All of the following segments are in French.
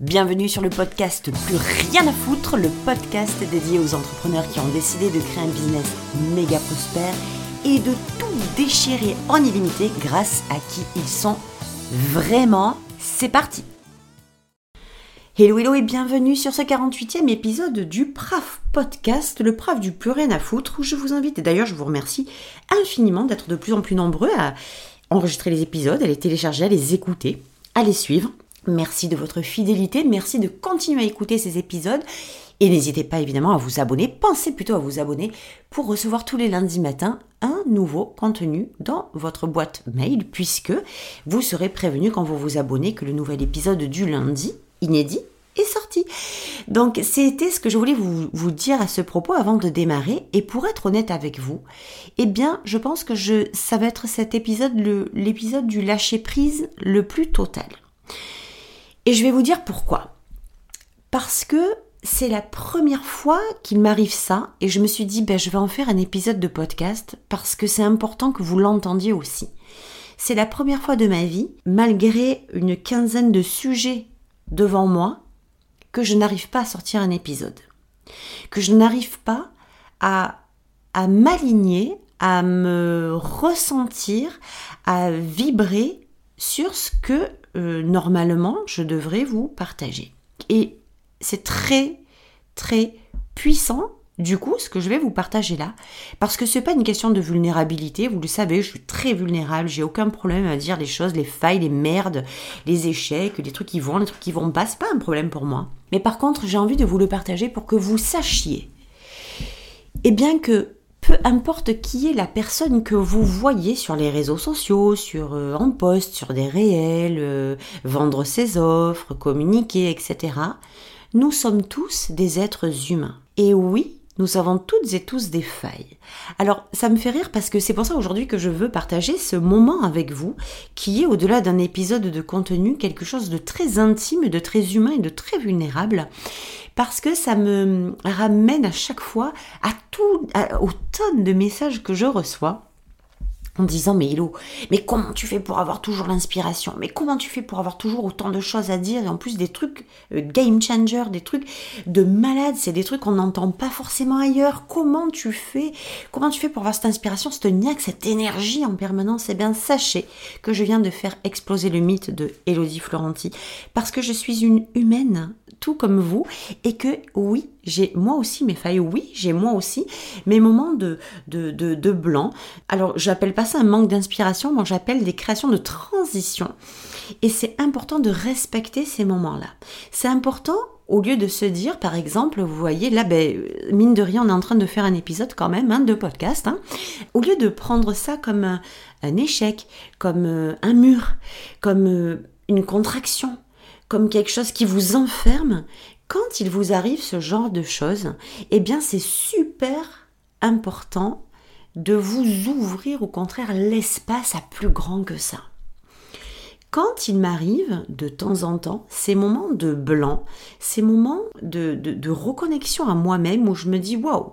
Bienvenue sur le podcast Plus rien à foutre, le podcast dédié aux entrepreneurs qui ont décidé de créer un business méga prospère et de tout déchirer en illimité grâce à qui ils sont vraiment. C'est parti Hello hello et bienvenue sur ce 48e épisode du PRAF podcast, le PRAF du plus rien à foutre, où je vous invite, et d'ailleurs je vous remercie infiniment d'être de plus en plus nombreux à enregistrer les épisodes, à les télécharger, à les écouter, à les suivre. Merci de votre fidélité, merci de continuer à écouter ces épisodes. Et n'hésitez pas évidemment à vous abonner, pensez plutôt à vous abonner pour recevoir tous les lundis matins un nouveau contenu dans votre boîte mail, puisque vous serez prévenu quand vous vous abonnez que le nouvel épisode du lundi, inédit, est sorti. Donc c'était ce que je voulais vous, dire à ce propos avant de démarrer. Et pour être honnête avec vous, eh bien je pense que je, ça va être cet épisode, l'épisode du lâcher prise le plus total. Et je vais vous dire pourquoi. Parce que c'est la première fois qu'il m'arrive ça et je me suis dit ben, je vais en faire un épisode de podcast parce que c'est important que vous l'entendiez aussi. C'est la première fois de ma vie, malgré une quinzaine de sujets devant moi, que je n'arrive pas à sortir un épisode. Que je n'arrive pas à, à m'aligner, à me ressentir, à vibrer sur ce que euh, normalement je devrais vous partager. Et c'est très très puissant du coup ce que je vais vous partager là parce que c'est pas une question de vulnérabilité, vous le savez, je suis très vulnérable, j'ai aucun problème à dire les choses, les failles, les merdes, les échecs, les trucs qui vont, les trucs qui vont pas, c'est pas un problème pour moi. Mais par contre, j'ai envie de vous le partager pour que vous sachiez et bien que peu importe qui est la personne que vous voyez sur les réseaux sociaux, sur euh, en poste, sur des réels, euh, vendre ses offres, communiquer, etc. Nous sommes tous des êtres humains. Et oui, nous avons toutes et tous des failles. Alors, ça me fait rire parce que c'est pour ça aujourd'hui que je veux partager ce moment avec vous, qui est au-delà d'un épisode de contenu, quelque chose de très intime, de très humain et de très vulnérable, parce que ça me ramène à chaque fois à tout, aux tonnes de messages que je reçois en disant mais Hello, mais comment tu fais pour avoir toujours l'inspiration? Mais comment tu fais pour avoir toujours autant de choses à dire? Et en plus des trucs euh, game changer, des trucs de malade, c'est des trucs qu'on n'entend pas forcément ailleurs. Comment tu fais Comment tu fais pour avoir cette inspiration, cette niaque, cette énergie en permanence? Eh bien, sachez que je viens de faire exploser le mythe de Elodie Florenti. Parce que je suis une humaine tout comme vous et que oui, j'ai moi aussi mes failles, oui, j'ai moi aussi mes moments de, de, de, blanc. Alors, j'appelle pas ça un manque d'inspiration, moi j'appelle des créations de transition. Et c'est important de respecter ces moments-là. C'est important au lieu de se dire, par exemple, vous voyez, là, ben, mine de rien, on est en train de faire un épisode quand même, hein, de podcast, hein. au lieu de prendre ça comme un, un échec, comme euh, un mur, comme euh, une contraction, quelque chose qui vous enferme, quand il vous arrive ce genre de choses, eh bien c'est super important de vous ouvrir au contraire l'espace à plus grand que ça. Quand il m'arrive de temps en temps ces moments de blanc, ces moments de, de reconnexion à moi-même où je me dis waouh,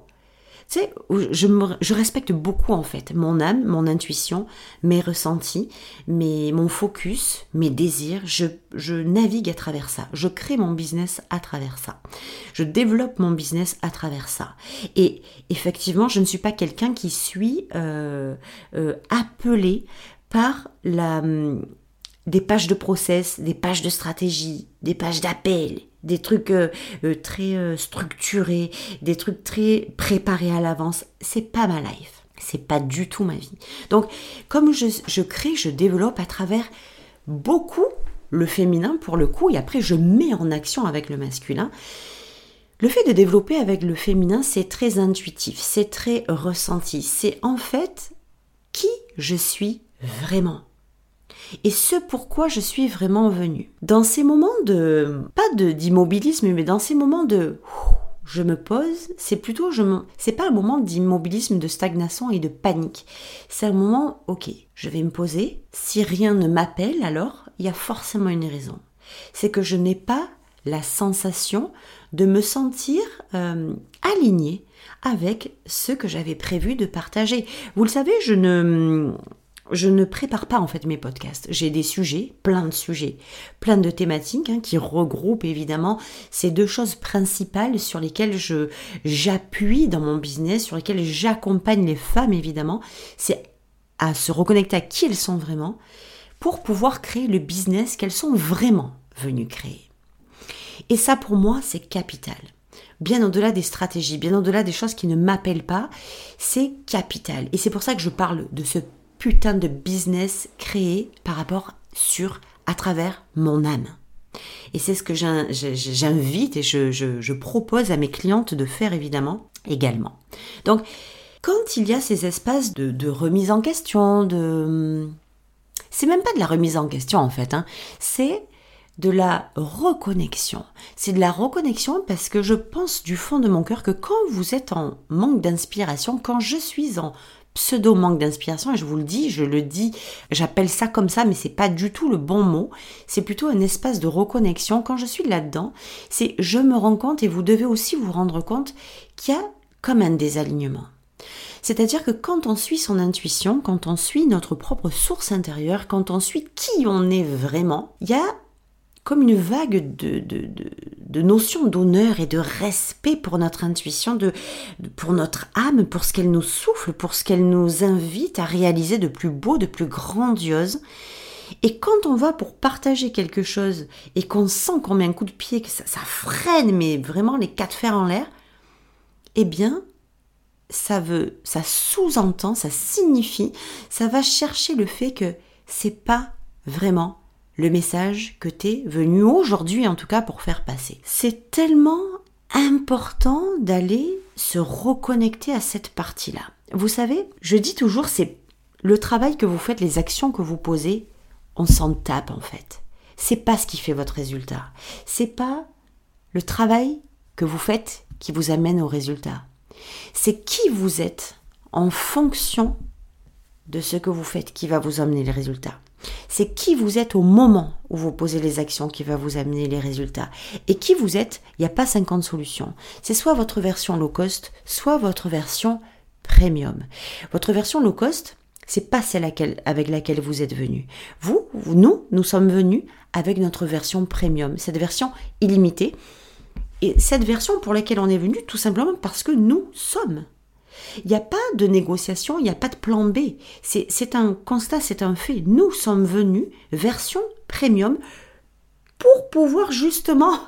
tu sais, je, respecte beaucoup en fait mon âme, mon intuition, mes ressentis, mes, mon focus, mes désirs. Je, je navigue à travers ça. Je crée mon business à travers ça. Je développe mon business à travers ça. Et effectivement, je ne suis pas quelqu'un qui suis euh, euh, appelé par la des pages de process, des pages de stratégie, des pages d'appel, des trucs euh, euh, très euh, structurés, des trucs très préparés à l'avance. C'est pas ma life. C'est pas du tout ma vie. Donc, comme je, je crée, je développe à travers beaucoup le féminin pour le coup, et après je mets en action avec le masculin. Le fait de développer avec le féminin, c'est très intuitif, c'est très ressenti. C'est en fait qui je suis vraiment et ce pourquoi je suis vraiment venue. Dans ces moments de, pas de d'immobilisme, mais dans ces moments de je me pose, c'est plutôt je me, c'est pas un moment d'immobilisme, de stagnation et de panique. C'est un moment, ok, je vais me poser. Si rien ne m'appelle, alors il y a forcément une raison. C'est que je n'ai pas la sensation de me sentir euh, alignée avec ce que j'avais prévu de partager. Vous le savez, je ne je ne prépare pas en fait mes podcasts. J'ai des sujets, plein de sujets, plein de thématiques hein, qui regroupent évidemment ces deux choses principales sur lesquelles je j'appuie dans mon business, sur lesquelles j'accompagne les femmes évidemment. C'est à se reconnecter à qui elles sont vraiment pour pouvoir créer le business qu'elles sont vraiment venues créer. Et ça pour moi c'est capital bien au-delà des stratégies, bien au-delà des choses qui ne m'appellent pas, c'est capital. Et c'est pour ça que je parle de ce putain de business créé par rapport sur, à travers mon âme. Et c'est ce que j'invite et je, propose à mes clientes de faire évidemment également. Donc, quand il y a ces espaces de, remise en question, de... C'est même pas de la remise en question en fait, hein. c'est de la reconnexion. C'est de la reconnexion parce que je pense du fond de mon cœur que quand vous êtes en manque d'inspiration, quand je suis en pseudo manque d'inspiration et je vous le dis, je le dis, j'appelle ça comme ça mais c'est pas du tout le bon mot, c'est plutôt un espace de reconnexion quand je suis là-dedans, c'est je me rends compte et vous devez aussi vous rendre compte qu'il y a comme un désalignement. C'est-à-dire que quand on suit son intuition, quand on suit notre propre source intérieure, quand on suit qui on est vraiment, il y a comme une vague de, de, de, notions d'honneur et de respect pour notre intuition, de, pour notre âme, pour ce qu'elle nous souffle, pour ce qu'elle nous invite à réaliser de plus beau, de plus grandiose. Et quand on va pour partager quelque chose et qu'on sent qu'on met un coup de pied, que ça, ça freine, mais vraiment les quatre fers en l'air, eh bien, ça veut, ça sous-entend, ça signifie, ça va chercher le fait que c'est pas vraiment le message que tu es venu aujourd'hui en tout cas pour faire passer. C'est tellement important d'aller se reconnecter à cette partie-là. Vous savez, je dis toujours, c'est le travail que vous faites, les actions que vous posez, on s'en tape en fait. C'est pas ce qui fait votre résultat. C'est pas le travail que vous faites qui vous amène au résultat. C'est qui vous êtes en fonction de ce que vous faites qui va vous amener les résultats. C'est qui vous êtes au moment où vous posez les actions qui va vous amener les résultats. Et qui vous êtes, il n'y a pas 50 solutions. C'est soit votre version low cost, soit votre version premium. Votre version low cost, c'est pas celle avec laquelle vous êtes venu. Vous, nous, nous sommes venus avec notre version premium, cette version illimitée. Et cette version pour laquelle on est venu, tout simplement parce que nous sommes il n'y a pas de négociation, il n'y a pas de plan B. C'est un constat, c'est un fait. Nous sommes venus, version premium, pour pouvoir justement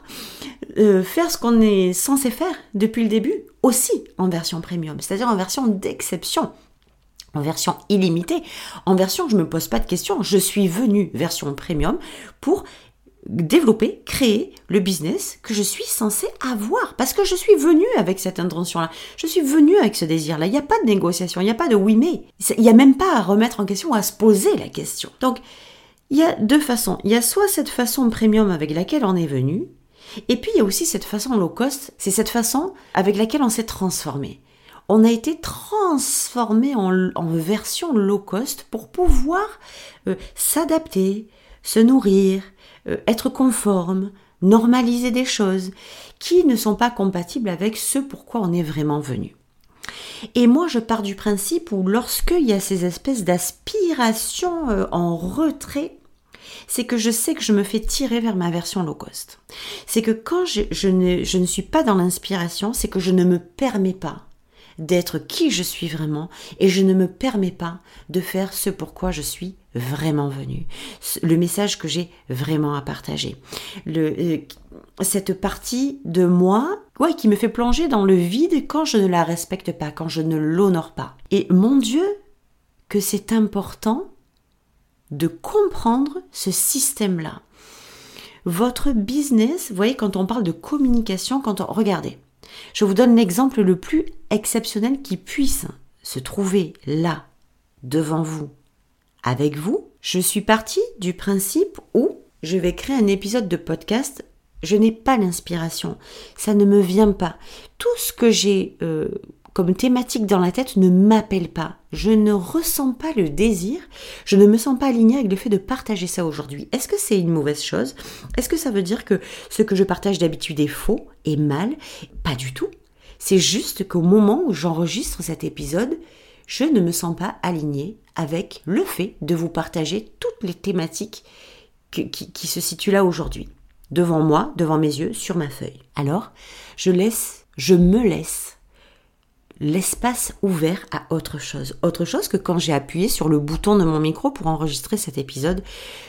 euh, faire ce qu'on est censé faire depuis le début, aussi en version premium, c'est-à-dire en version d'exception en version illimitée, en version je ne me pose pas de questions, je suis venu version premium pour développer, créer le business que je suis censé avoir. Parce que je suis venu avec cette intention-là. Je suis venu avec ce désir-là. Il n'y a pas de négociation, il n'y a pas de oui mais. Il n'y a même pas à remettre en question, à se poser la question. Donc, il y a deux façons. Il y a soit cette façon premium avec laquelle on est venu, et puis il y a aussi cette façon low cost. C'est cette façon avec laquelle on s'est transformé. On a été transformé en, version low cost pour pouvoir euh, s'adapter, se nourrir, euh, être conforme, normaliser des choses qui ne sont pas compatibles avec ce pourquoi on est vraiment venu. Et moi, je pars du principe où lorsqu'il y a ces espèces d'aspirations euh, en retrait, c'est que je sais que je me fais tirer vers ma version low cost. C'est que quand je, ne, je ne suis pas dans l'inspiration, c'est que je ne me permets pas d'être qui je suis vraiment et je ne me permets pas de faire ce pourquoi je suis vraiment venu, le message que j'ai vraiment à partager. Le, euh, cette partie de moi ouais, qui me fait plonger dans le vide quand je ne la respecte pas, quand je ne l'honore pas. Et mon Dieu, que c'est important de comprendre ce système-là. Votre business, vous voyez, quand on parle de communication, quand on... Regardez, je vous donne l'exemple le plus exceptionnel qui puisse se trouver là, devant vous, avec vous. Je suis partie du principe où je vais créer un épisode de podcast. Je n'ai pas l'inspiration. Ça ne me vient pas. Tout ce que j'ai euh, comme thématique dans la tête ne m'appelle pas. Je ne ressens pas le désir, je ne me sens pas alignée avec le fait de partager ça aujourd'hui. Est-ce que c'est une mauvaise chose? Est-ce que ça veut dire que ce que je partage d'habitude est faux, et mal? Pas du tout. C'est juste qu'au moment où j'enregistre cet épisode, je ne me sens pas alignée avec le fait de vous partager toutes les thématiques qui, se situent là aujourd'hui, devant moi, devant mes yeux, sur ma feuille. Alors, je laisse, je me laisse l'espace ouvert à autre chose. Autre chose que quand j'ai appuyé sur le bouton de mon micro pour enregistrer cet épisode,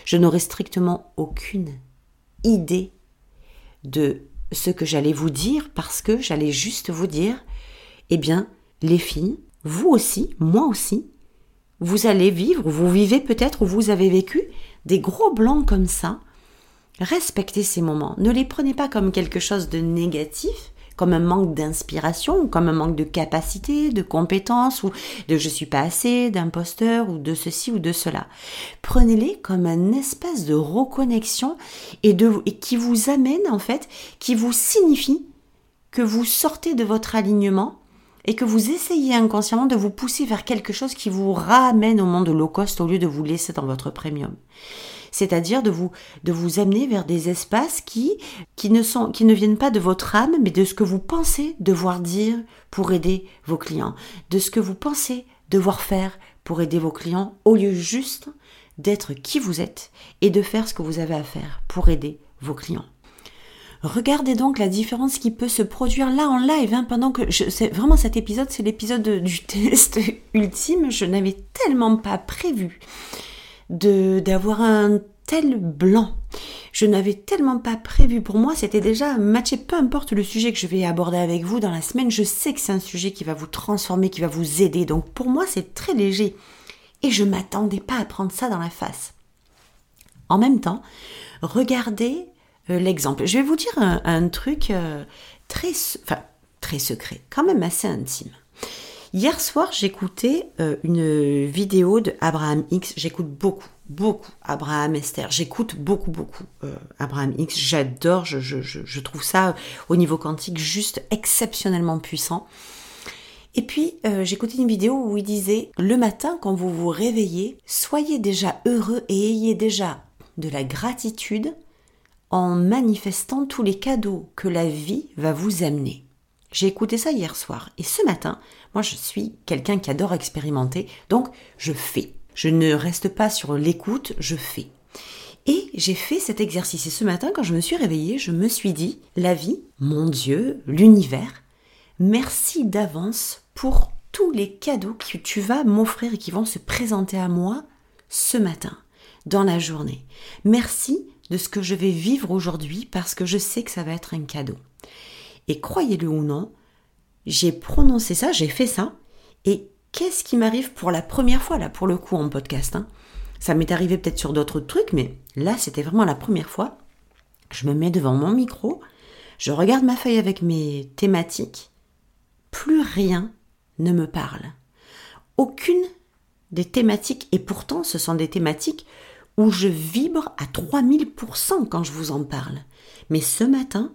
je n'aurais strictement aucune idée de ce que j'allais vous dire parce que j'allais juste vous dire, eh bien, les filles, vous aussi, moi aussi, vous allez vivre, vous vivez peut-être ou vous avez vécu des gros blancs comme ça. Respectez ces moments. Ne les prenez pas comme quelque chose de négatif, comme un manque d'inspiration, comme un manque de capacité, de compétence, ou de je suis pas assez, d'imposteur, ou de ceci ou de cela. Prenez-les comme un espace de reconnexion et, de, et qui vous amène en fait, qui vous signifie que vous sortez de votre alignement et que vous essayez inconsciemment de vous pousser vers quelque chose qui vous ramène au monde low cost au lieu de vous laisser dans votre premium c'est-à-dire de vous, de vous amener vers des espaces qui, ne viennent pas de votre âme, mais de ce que vous pensez devoir dire pour aider vos clients, de ce que vous pensez devoir faire pour aider vos clients, au lieu juste d'être qui vous êtes et de faire ce que vous avez à faire pour aider vos clients. Regardez donc la différence qui peut se produire là en live, hein, pendant que je, c'est vraiment cet épisode, c'est l'épisode du test ultime. Je n'avais tellement pas prévu de d'avoir un tel blanc. Je n'avais tellement pas prévu pour moi, c'était déjà matché, peu importe le sujet que je vais aborder avec vous dans la semaine, je sais que c'est un sujet qui va vous transformer, qui va vous aider. Donc pour moi, c'est très léger. Et je m'attendais pas à prendre ça dans la face. En même temps, regardez l'exemple. Je vais vous dire un, truc euh, très, enfin, très secret, quand même assez intime. Hier soir, j'écoutais euh, une vidéo de Abraham X. J'écoute beaucoup, beaucoup Abraham Esther. J'écoute beaucoup, beaucoup euh, Abraham X. J'adore, je, je, je, trouve ça euh, au niveau quantique juste exceptionnellement puissant. Et puis, j'écoutais une vidéo où il disait, le matin, quand vous vous réveillez, soyez déjà heureux et ayez déjà de la gratitude en manifestant tous les cadeaux que la vie va vous amener. J'ai écouté ça hier soir et ce matin, moi je suis quelqu'un qui adore expérimenter, donc je fais. Je ne reste pas sur l'écoute, je fais. Et j'ai fait cet exercice et ce matin quand je me suis réveillée, je me suis dit, la vie, mon Dieu, l'univers, merci d'avance pour tous les cadeaux que tu vas m'offrir et qui vont se présenter à moi ce matin, dans la journée. Merci de ce que je vais vivre aujourd'hui parce que je sais que ça va être un cadeau. Et croyez-le ou non, j'ai prononcé ça, j'ai fait ça, et qu'est-ce qui m'arrive pour la première fois, là, pour le coup, en podcast hein Ça m'est arrivé peut-être sur d'autres trucs, mais là, c'était vraiment la première fois. Je me mets devant mon micro, je regarde ma feuille avec mes thématiques, plus rien ne me parle. Aucune des thématiques, et pourtant ce sont des thématiques où je vibre à 3000% quand je vous en parle. Mais ce matin,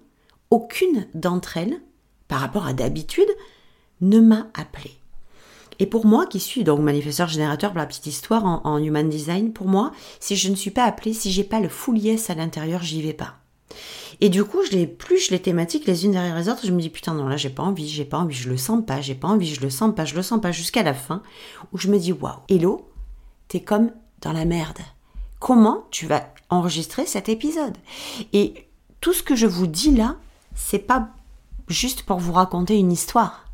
aucune d'entre elles, par rapport à d'habitude, ne m'a appelé. Et pour moi, qui suis donc manifesteur générateur pour la petite histoire en, human design, pour moi, si je ne suis pas appelée, si j'ai pas le full à l'intérieur, j'y vais pas. Et du coup, je les plus les thématiques les unes derrière les autres, je me dis putain non là j'ai pas envie, j'ai pas envie, je le sens pas, j'ai pas envie, je le sens pas, je le sens pas jusqu'à la fin où je me dis waouh, hello, t'es comme dans la merde. Comment tu vas enregistrer cet épisode Et tout ce que je vous dis là, c'est pas juste pour vous raconter une histoire.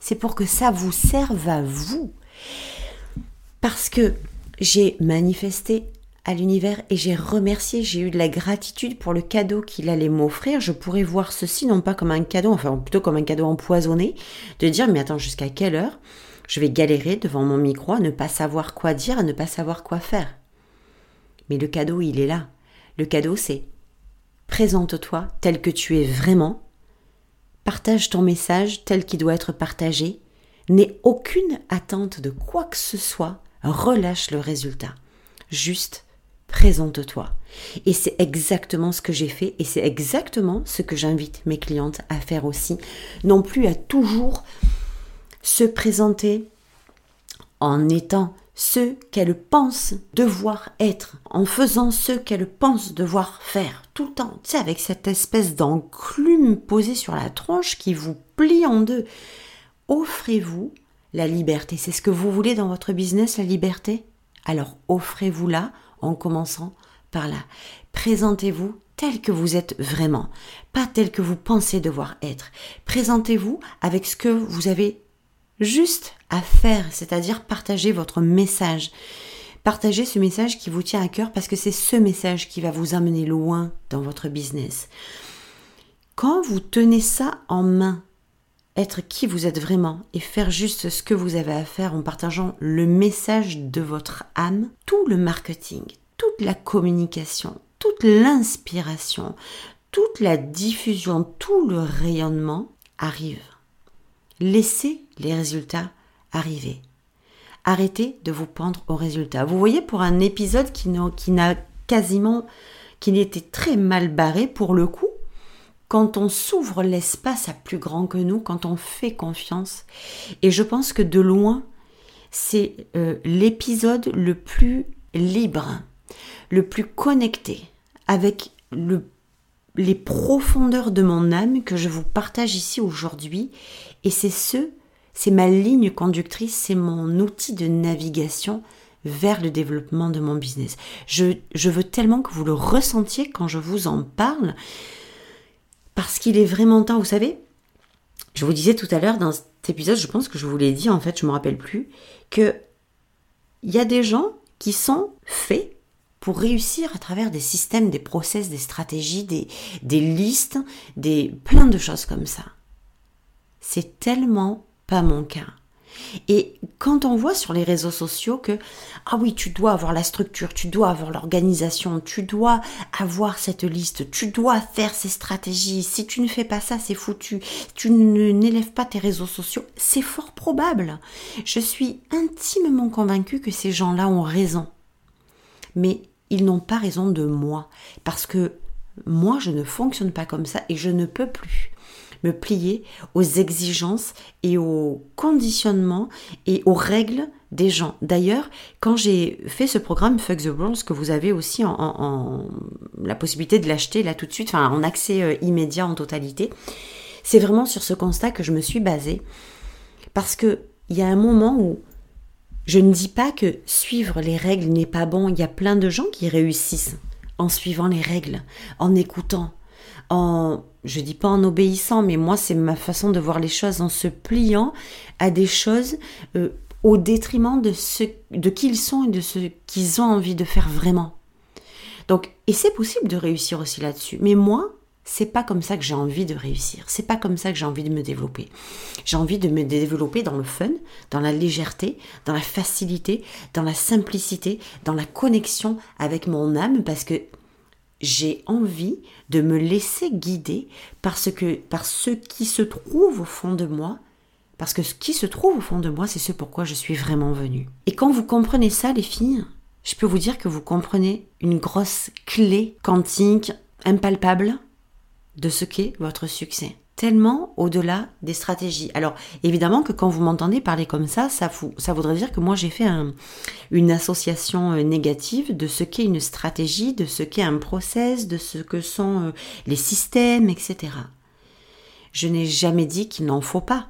C'est pour que ça vous serve à vous. Parce que j'ai manifesté à l'univers et j'ai remercié, j'ai eu de la gratitude pour le cadeau qu'il allait m'offrir. Je pourrais voir ceci non pas comme un cadeau, enfin plutôt comme un cadeau empoisonné, de dire mais attends jusqu'à quelle heure je vais galérer devant mon micro à ne pas savoir quoi dire, à ne pas savoir quoi faire? Mais le cadeau, il est là. Le cadeau, c'est Présente-toi tel que tu es vraiment. Partage ton message tel qu'il doit être partagé. N'aie aucune attente de quoi que ce soit. Relâche le résultat. Juste présente-toi. Et c'est exactement ce que j'ai fait et c'est exactement ce que j'invite mes clientes à faire aussi. Non plus à toujours se présenter en étant ce qu'elle pense devoir être, en faisant ce qu'elle pense devoir faire, tout le temps, tu sais, avec cette espèce d'enclume posée sur la tronche qui vous plie en deux. Offrez-vous la liberté. C'est ce que vous voulez dans votre business, la liberté? Alors offrez-vous-la en commençant par là. Présentez-vous tel que vous êtes vraiment, pas tel que vous pensez devoir être. Présentez-vous avec ce que vous avez juste à faire, c'est-à-dire partager votre message. Partagez ce message qui vous tient à cœur parce que c'est ce message qui va vous amener loin dans votre business. Quand vous tenez ça en main, être qui vous êtes vraiment et faire juste ce que vous avez à faire en partageant le message de votre âme, tout le marketing, toute la communication, toute l'inspiration, toute la diffusion, tout le rayonnement arrive. Laissez les résultats arriver. Arrêtez de vous pendre aux résultats. Vous voyez, pour un épisode qui n'a quasiment, qui n'était très mal barré pour le coup, quand on s'ouvre l'espace à plus grand que nous, quand on fait confiance, et je pense que de loin, c'est euh, l'épisode le plus libre, le plus connecté avec le, les profondeurs de mon âme que je vous partage ici aujourd'hui, et c'est ce, c'est ma ligne conductrice, c'est mon outil de navigation vers le développement de mon business. Je, veux tellement que vous le ressentiez quand je vous en parle, parce qu'il est vraiment temps, vous savez, je vous disais tout à l'heure dans cet épisode, je pense que je vous l'ai dit en fait, je me rappelle plus, que il y a des gens qui sont faits pour réussir à travers des systèmes, des process, des stratégies, des, des listes, des plein de choses comme ça. C'est tellement pas mon cas. Et quand on voit sur les réseaux sociaux que, ah oui, tu dois avoir la structure, tu dois avoir l'organisation, tu dois avoir cette liste, tu dois faire ces stratégies, si tu ne fais pas ça, c'est foutu, tu n'élèves pas tes réseaux sociaux, c'est fort probable. Je suis intimement convaincue que ces gens-là ont raison. Mais ils n'ont pas raison de moi, parce que moi, je ne fonctionne pas comme ça et je ne peux plus me plier aux exigences et aux conditionnements et aux règles des gens. D'ailleurs, quand j'ai fait ce programme Fuck the Rules, que vous avez aussi en, la possibilité de l'acheter là tout de suite, enfin en accès euh, immédiat en totalité, c'est vraiment sur ce constat que je me suis basée. Parce que il y a un moment où je ne dis pas que suivre les règles n'est pas bon. Il y a plein de gens qui réussissent en suivant les règles, en écoutant, en je dis pas en obéissant, mais moi c'est ma façon de voir les choses en se pliant à des choses euh, au détriment de ce de qui ils sont et de ce qu'ils ont envie de faire vraiment. Donc et c'est possible de réussir aussi là-dessus, mais moi c'est pas comme ça que j'ai envie de réussir. C'est pas comme ça que j'ai envie de me développer. J'ai envie de me développer dans le fun, dans la légèreté, dans la facilité, dans la simplicité, dans la connexion avec mon âme parce que j'ai envie de me laisser guider par ce, qui se trouve au fond de moi, parce que ce qui se trouve au fond de moi, c'est ce pourquoi je suis vraiment venue. Et quand vous comprenez ça, les filles, je peux vous dire que vous comprenez une grosse clé quantique impalpable de ce qu'est votre succès tellement au-delà des stratégies. Alors évidemment que quand vous m'entendez parler comme ça, ça, voudrait dire que moi j'ai fait une association euh, négative de ce qu'est une stratégie, de ce qu'est un process, de ce que sont euh, les systèmes, etc. Je n'ai jamais dit qu'il n'en faut pas.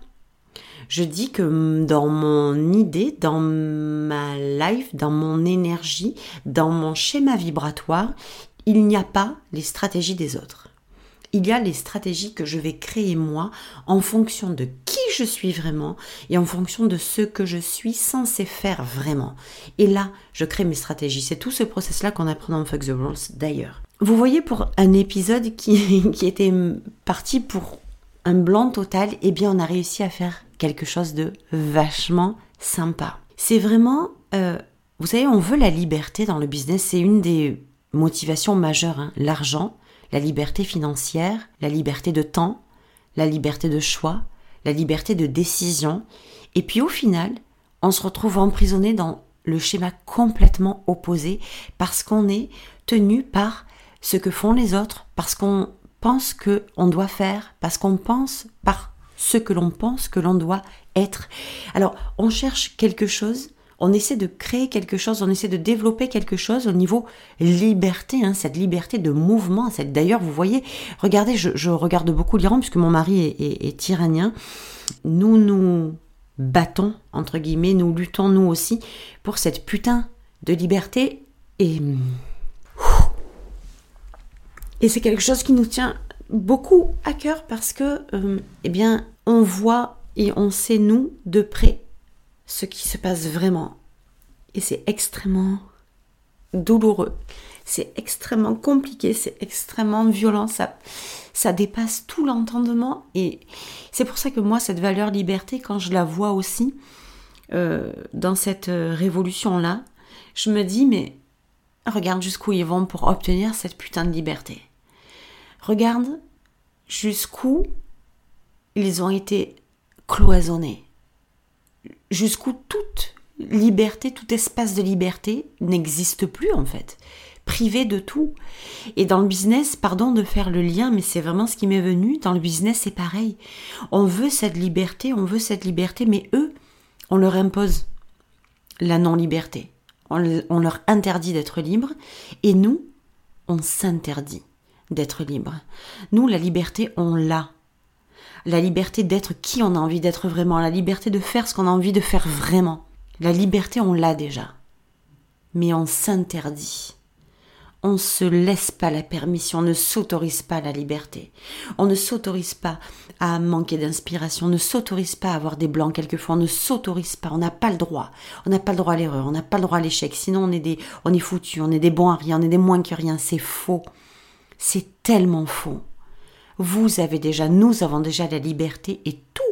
Je dis que dans mon idée, dans ma life, dans mon énergie, dans mon schéma vibratoire, il n'y a pas les stratégies des autres il y a les stratégies que je vais créer moi en fonction de qui je suis vraiment et en fonction de ce que je suis censé faire vraiment. Et là, je crée mes stratégies. C'est tout ce process-là qu'on apprend dans Fuck the Rules d'ailleurs. Vous voyez, pour un épisode qui, était parti pour un blanc total, eh bien, on a réussi à faire quelque chose de vachement sympa. C'est vraiment, euh, vous savez, on veut la liberté dans le business. C'est une des motivations majeures. Hein. L'argent, la liberté financière, la liberté de temps, la liberté de choix, la liberté de décision, et puis au final, on se retrouve emprisonné dans le schéma complètement opposé parce qu'on est tenu par ce que font les autres, parce qu'on pense que on doit faire, parce qu'on pense par ce que l'on pense que l'on doit être. Alors, on cherche quelque chose on essaie de créer quelque chose, on essaie de développer quelque chose au niveau liberté, hein, cette liberté de mouvement. D'ailleurs, vous voyez, regardez, je, regarde beaucoup l'Iran puisque mon mari est, est, Nous nous battons, entre guillemets, nous luttons nous aussi pour cette putain de liberté et. Et c'est quelque chose qui nous tient beaucoup à cœur parce que, euh, eh bien, on voit et on sait, nous, de près, ce qui se passe vraiment. Et c'est extrêmement douloureux. C'est extrêmement compliqué, c'est extrêmement violent, ça, ça dépasse tout l'entendement. Et c'est pour ça que moi, cette valeur liberté, quand je la vois aussi euh, dans cette euh, révolution-là, je me dis, mais regarde jusqu'où ils vont pour obtenir cette putain de liberté. Regarde jusqu'où ils ont été cloisonnés. Jusqu'où toute liberté, tout espace de liberté n'existe plus en fait. Privé de tout. Et dans le business, pardon de faire le lien, mais c'est vraiment ce qui m'est venu. Dans le business, c'est pareil. On veut cette liberté, on veut cette liberté, mais eux, on leur impose la non-liberté. On, leur interdit d'être libres. Et nous, on s'interdit d'être libre. Nous, la liberté, on l'a. La liberté d'être qui on a envie d'être vraiment. La liberté de faire ce qu'on a envie de faire vraiment. La liberté, on l'a déjà. Mais on s'interdit. On ne se laisse pas la permission, on ne s'autorise pas la liberté. On ne s'autorise pas à manquer d'inspiration, on ne s'autorise pas à avoir des blancs quelquefois, on ne s'autorise pas, on n'a pas le droit. On n'a pas le droit à l'erreur, on n'a pas le droit à l'échec. Sinon on est des, on est foutu, on est des bons à rien, on est des moins que rien. C'est faux. C'est tellement faux. Vous avez déjà, nous avons déjà la liberté et tout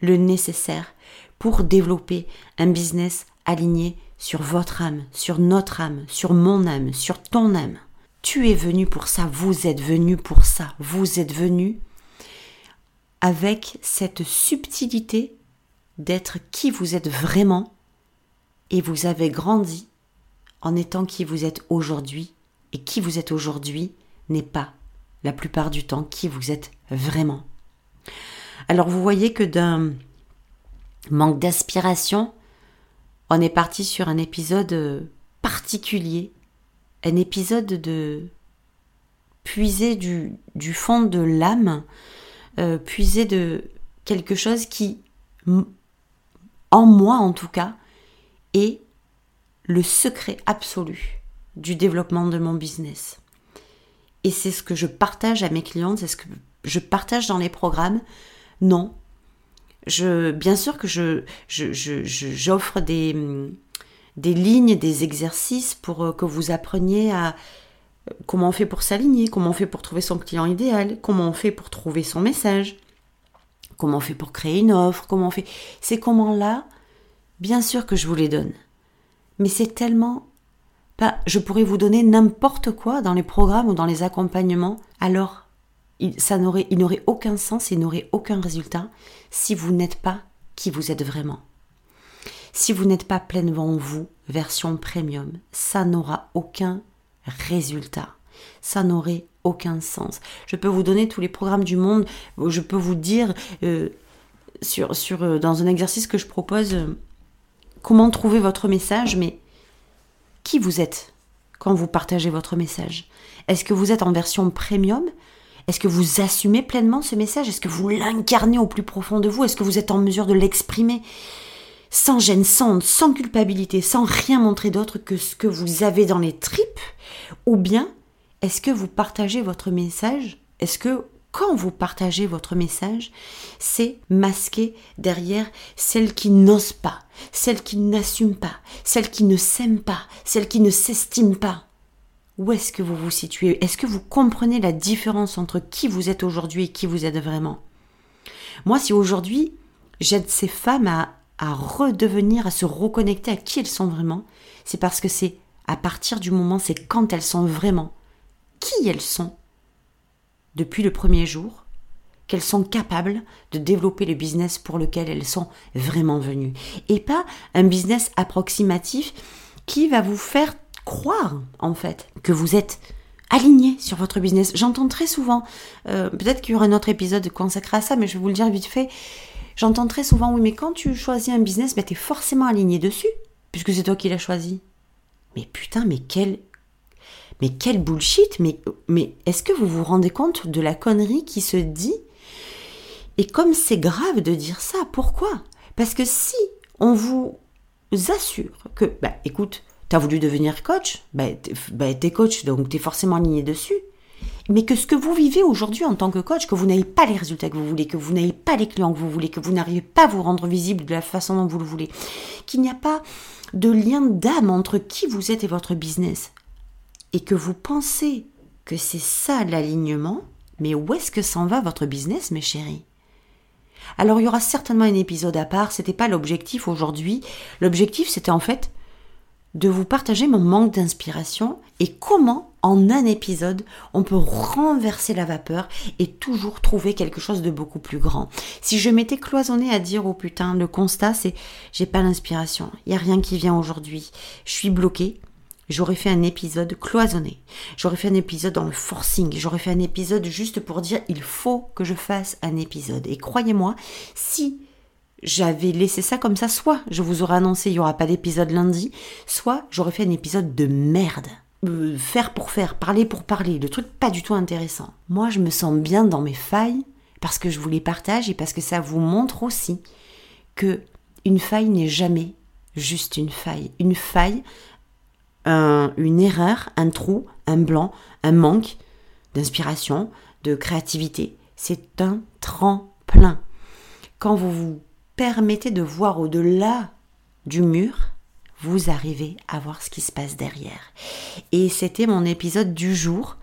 le nécessaire pour développer un business aligné sur votre âme, sur notre âme, sur mon âme, sur ton âme. Tu es venu pour ça, vous êtes venu pour ça, vous êtes venu avec cette subtilité d'être qui vous êtes vraiment et vous avez grandi en étant qui vous êtes aujourd'hui et qui vous êtes aujourd'hui n'est pas la plupart du temps qui vous êtes vraiment. Alors vous voyez que d'un manque d'aspiration, on est parti sur un épisode particulier, un épisode de puiser du, du fond de l'âme, euh, puiser de quelque chose qui, en moi en tout cas, est le secret absolu du développement de mon business et c'est ce que je partage à mes clientes, c'est ce que je partage dans les programmes. Non. Je, bien sûr que je, j'offre des, des lignes, des exercices pour euh, que vous appreniez à euh, comment on fait pour s'aligner, comment on fait pour trouver son client idéal, comment on fait pour trouver son message, comment on fait pour créer une offre, comment on fait. Ces comment-là, bien sûr que je vous les donne. Mais c'est tellement je pourrais vous donner n'importe quoi dans les programmes ou dans les accompagnements, alors il, ça n'aurait, il n'aurait aucun sens et n'aurait aucun résultat si vous n'êtes pas qui vous êtes vraiment. Si vous n'êtes pas pleinement vous, version premium, ça n'aura aucun résultat. Ça n'aurait aucun sens. Je peux vous donner tous les programmes du monde, je peux vous dire euh, sur, euh, dans un exercice que je propose euh, comment trouver votre message, mais qui vous êtes quand vous partagez votre message? Est-ce que vous êtes en version premium? Est-ce que vous assumez pleinement ce message? Est-ce que vous l'incarnez au plus profond de vous? Est-ce que vous êtes en mesure de l'exprimer? Sans gêne, sans, sans culpabilité, sans rien montrer d'autre que ce que vous avez dans les tripes? Ou bien est-ce que vous partagez votre message? Est-ce que quand vous partagez votre message, c'est masqué derrière celle qui n'ose pas, celle qui n'assume pas, celle qui ne s'aime pas, celle qui ne s'estime pas. Où est-ce que vous vous situez? Est-ce que vous comprenez la différence entre qui vous êtes aujourd'hui et qui vous êtes vraiment? Moi, si aujourd'hui j'aide ces femmes à, à redevenir, à se reconnecter à qui elles sont vraiment, c'est parce que c'est à partir du moment, c'est quand elles sont vraiment qui elles sont depuis le premier jour qu'elles sont capables de développer le business pour lequel elles sont vraiment venues. Et pas un business approximatif qui va vous faire croire, en fait, que vous êtes aligné sur votre business. J'entends très souvent, euh, peut-être qu'il y aura un autre épisode consacré à ça, mais je vais vous le dire vite fait. J'entends très souvent, oui, mais quand tu choisis un business, ben, tu es forcément aligné dessus, puisque c'est toi qui l'as choisi. Mais putain, mais quel mais quel bullshit Mais, est-ce que vous vous rendez compte de la connerie qui se dit? Et comme c'est grave de dire ça, pourquoi? Parce que si on vous assure que, bah, écoute, tu as voulu devenir coach, bah, bah t'es coach, donc tu es forcément aligné dessus. Mais que ce que vous vivez aujourd'hui en tant que coach, que vous n'avez pas les résultats que vous voulez, que vous n'avez pas les clients que vous voulez, que vous n'arrivez pas à vous rendre visible de la façon dont vous le voulez, qu'il n'y a pas de lien d'âme entre qui vous êtes et votre business, et que vous pensez que c'est ça l'alignement, mais où est-ce que s'en va votre business, mes chéris? Alors il y aura certainement un épisode à part, c'était pas l'objectif aujourd'hui. L'objectif c'était en fait de vous partager mon manque d'inspiration et comment en un épisode on peut renverser la vapeur et toujours trouver quelque chose de beaucoup plus grand. Si je m'étais cloisonné à dire oh putain, le constat c'est j'ai pas l'inspiration, il y a rien qui vient aujourd'hui, je suis bloqué, J'aurais fait un épisode cloisonné. J'aurais fait un épisode dans le forcing. J'aurais fait un épisode juste pour dire il faut que je fasse un épisode. Et croyez-moi, si j'avais laissé ça comme ça, soit je vous aurais annoncé il n'y aura pas d'épisode lundi, soit j'aurais fait un épisode de merde. Euh, faire pour faire, parler pour parler, le truc pas du tout intéressant. Moi, je me sens bien dans mes failles parce que je vous les partage et parce que ça vous montre aussi que une faille n'est jamais juste une faille. Une faille, une erreur, un trou, un blanc, un manque d'inspiration, de créativité. C'est un tremplin. Quand vous vous permettez de voir au-delà du mur, vous arrivez à voir ce qui se passe derrière. Et c'était mon épisode du jour.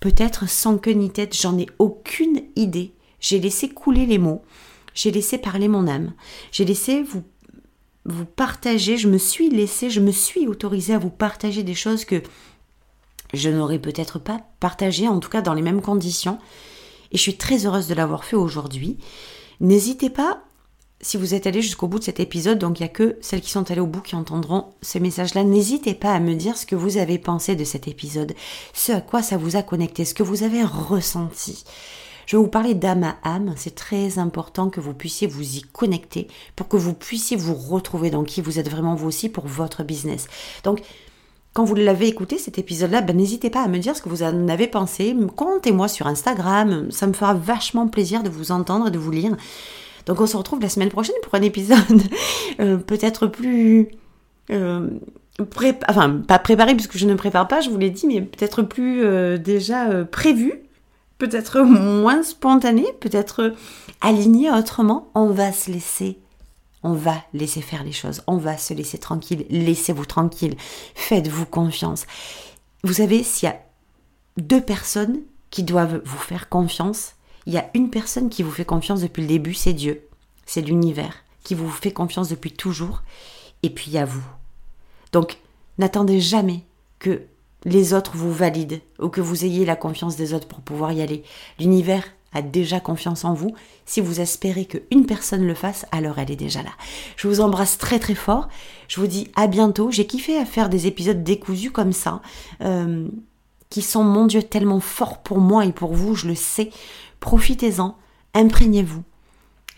Peut-être sans queue ni tête, j'en ai aucune idée. J'ai laissé couler les mots, j'ai laissé parler mon âme, j'ai laissé vous vous partager, je me suis laissé, je me suis autorisé à vous partager des choses que je n'aurais peut-être pas partagées, en tout cas dans les mêmes conditions. Et je suis très heureuse de l'avoir fait aujourd'hui. N'hésitez pas si vous êtes allé jusqu'au bout de cet épisode, donc il n'y a que celles qui sont allées au bout qui entendront ces messages-là, n'hésitez pas à me dire ce que vous avez pensé de cet épisode, ce à quoi ça vous a connecté, ce que vous avez ressenti. Je vais vous parler d'âme à âme, c'est très important que vous puissiez vous y connecter pour que vous puissiez vous retrouver dans qui vous êtes vraiment vous aussi pour votre business. Donc, quand vous l'avez écouté cet épisode-là, ben, n'hésitez pas à me dire ce que vous en avez pensé. Contez-moi sur Instagram, ça me fera vachement plaisir de vous entendre et de vous lire. Donc on se retrouve la semaine prochaine pour un épisode euh, peut-être plus... Euh, enfin, pas préparé puisque je ne prépare pas, je vous l'ai dit, mais peut-être plus euh, déjà prévu, peut-être moins spontané, peut-être aligné autrement. On va se laisser on va laisser faire les choses, on va se laisser tranquille, laissez-vous tranquille, faites-vous confiance. Vous savez, s'il y a deux personnes qui doivent vous faire confiance, il y a une personne qui vous fait confiance depuis le début, c'est Dieu. C'est l'univers qui vous fait confiance depuis toujours. Et puis il y a vous. Donc n'attendez jamais que les autres vous valident ou que vous ayez la confiance des autres pour pouvoir y aller. L'univers a déjà confiance en vous. Si vous espérez qu'une personne le fasse, alors elle est déjà là. Je vous embrasse très très fort. Je vous dis à bientôt. J'ai kiffé à faire des épisodes décousus comme ça, euh, qui sont, mon Dieu, tellement forts pour moi et pour vous, je le sais. Profitez-en, imprégnez-vous,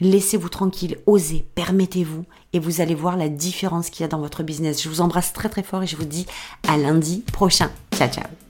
laissez-vous tranquille, osez, permettez-vous et vous allez voir la différence qu'il y a dans votre business. Je vous embrasse très très fort et je vous dis à lundi prochain. Ciao ciao